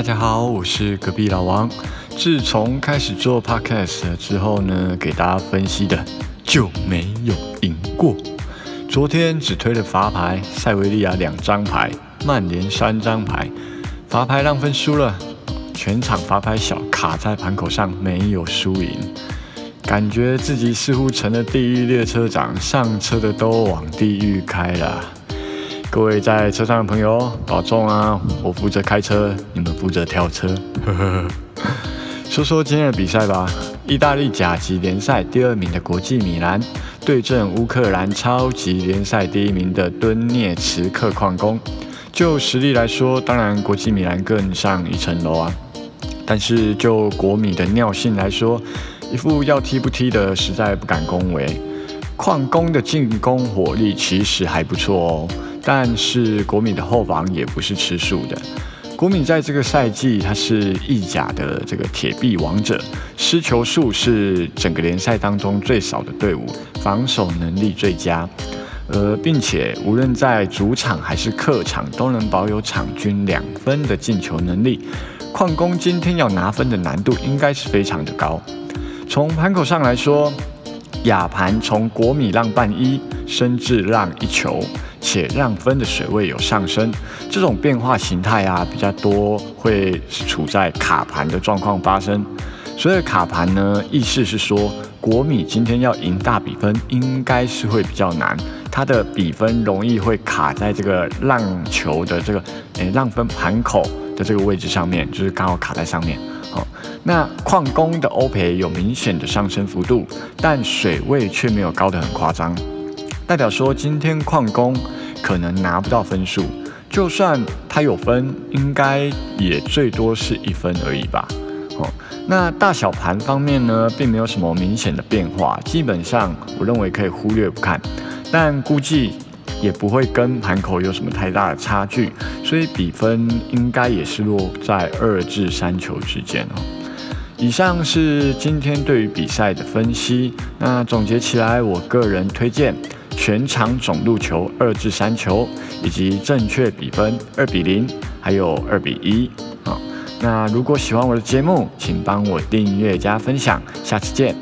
大家好，我是隔壁老王。自从开始做 podcast 之后呢，给大家分析的就没有赢过。昨天只推了罚牌，塞维利亚两张牌，曼联三张牌，罚牌让分输了，全场罚牌小，卡在盘口上，没有输赢。感觉自己似乎成了地狱列车长，上车的都往地狱开了。各位在车上的朋友，保重啊！我负责开车，你们负责跳车。说说今天的比赛吧。意大利甲级联赛第二名的国际米兰对阵乌克兰超级联赛第一名的敦涅茨克矿工。就实力来说，当然国际米兰更上一层楼啊。但是就国米的尿性来说，一副要踢不踢的，实在不敢恭维。矿工的进攻火力其实还不错哦。但是国米的后防也不是吃素的。国米在这个赛季，他是意甲的这个铁臂王者，失球数是整个联赛当中最少的队伍，防守能力最佳，呃，并且无论在主场还是客场都能保有场均两分的进球能力。矿工今天要拿分的难度应该是非常的高。从盘口上来说，亚盘从国米让半一升至让一球。且让分的水位有上升，这种变化形态啊比较多，会处在卡盘的状况发生。所以卡盘呢，意思是说国米今天要赢大比分，应该是会比较难。它的比分容易会卡在这个让球的这个诶让分盘口的这个位置上面，就是刚好卡在上面。好，那矿工的欧赔有明显的上升幅度，但水位却没有高得很夸张。代表说，今天矿工可能拿不到分数，就算他有分，应该也最多是一分而已吧。哦，那大小盘方面呢，并没有什么明显的变化，基本上我认为可以忽略不看，但估计也不会跟盘口有什么太大的差距，所以比分应该也是落在二至三球之间哦。以上是今天对于比赛的分析，那总结起来，我个人推荐。全场总入球二至三球，以及正确比分二比零，还有二比一。啊，那如果喜欢我的节目，请帮我订阅加分享，下次见。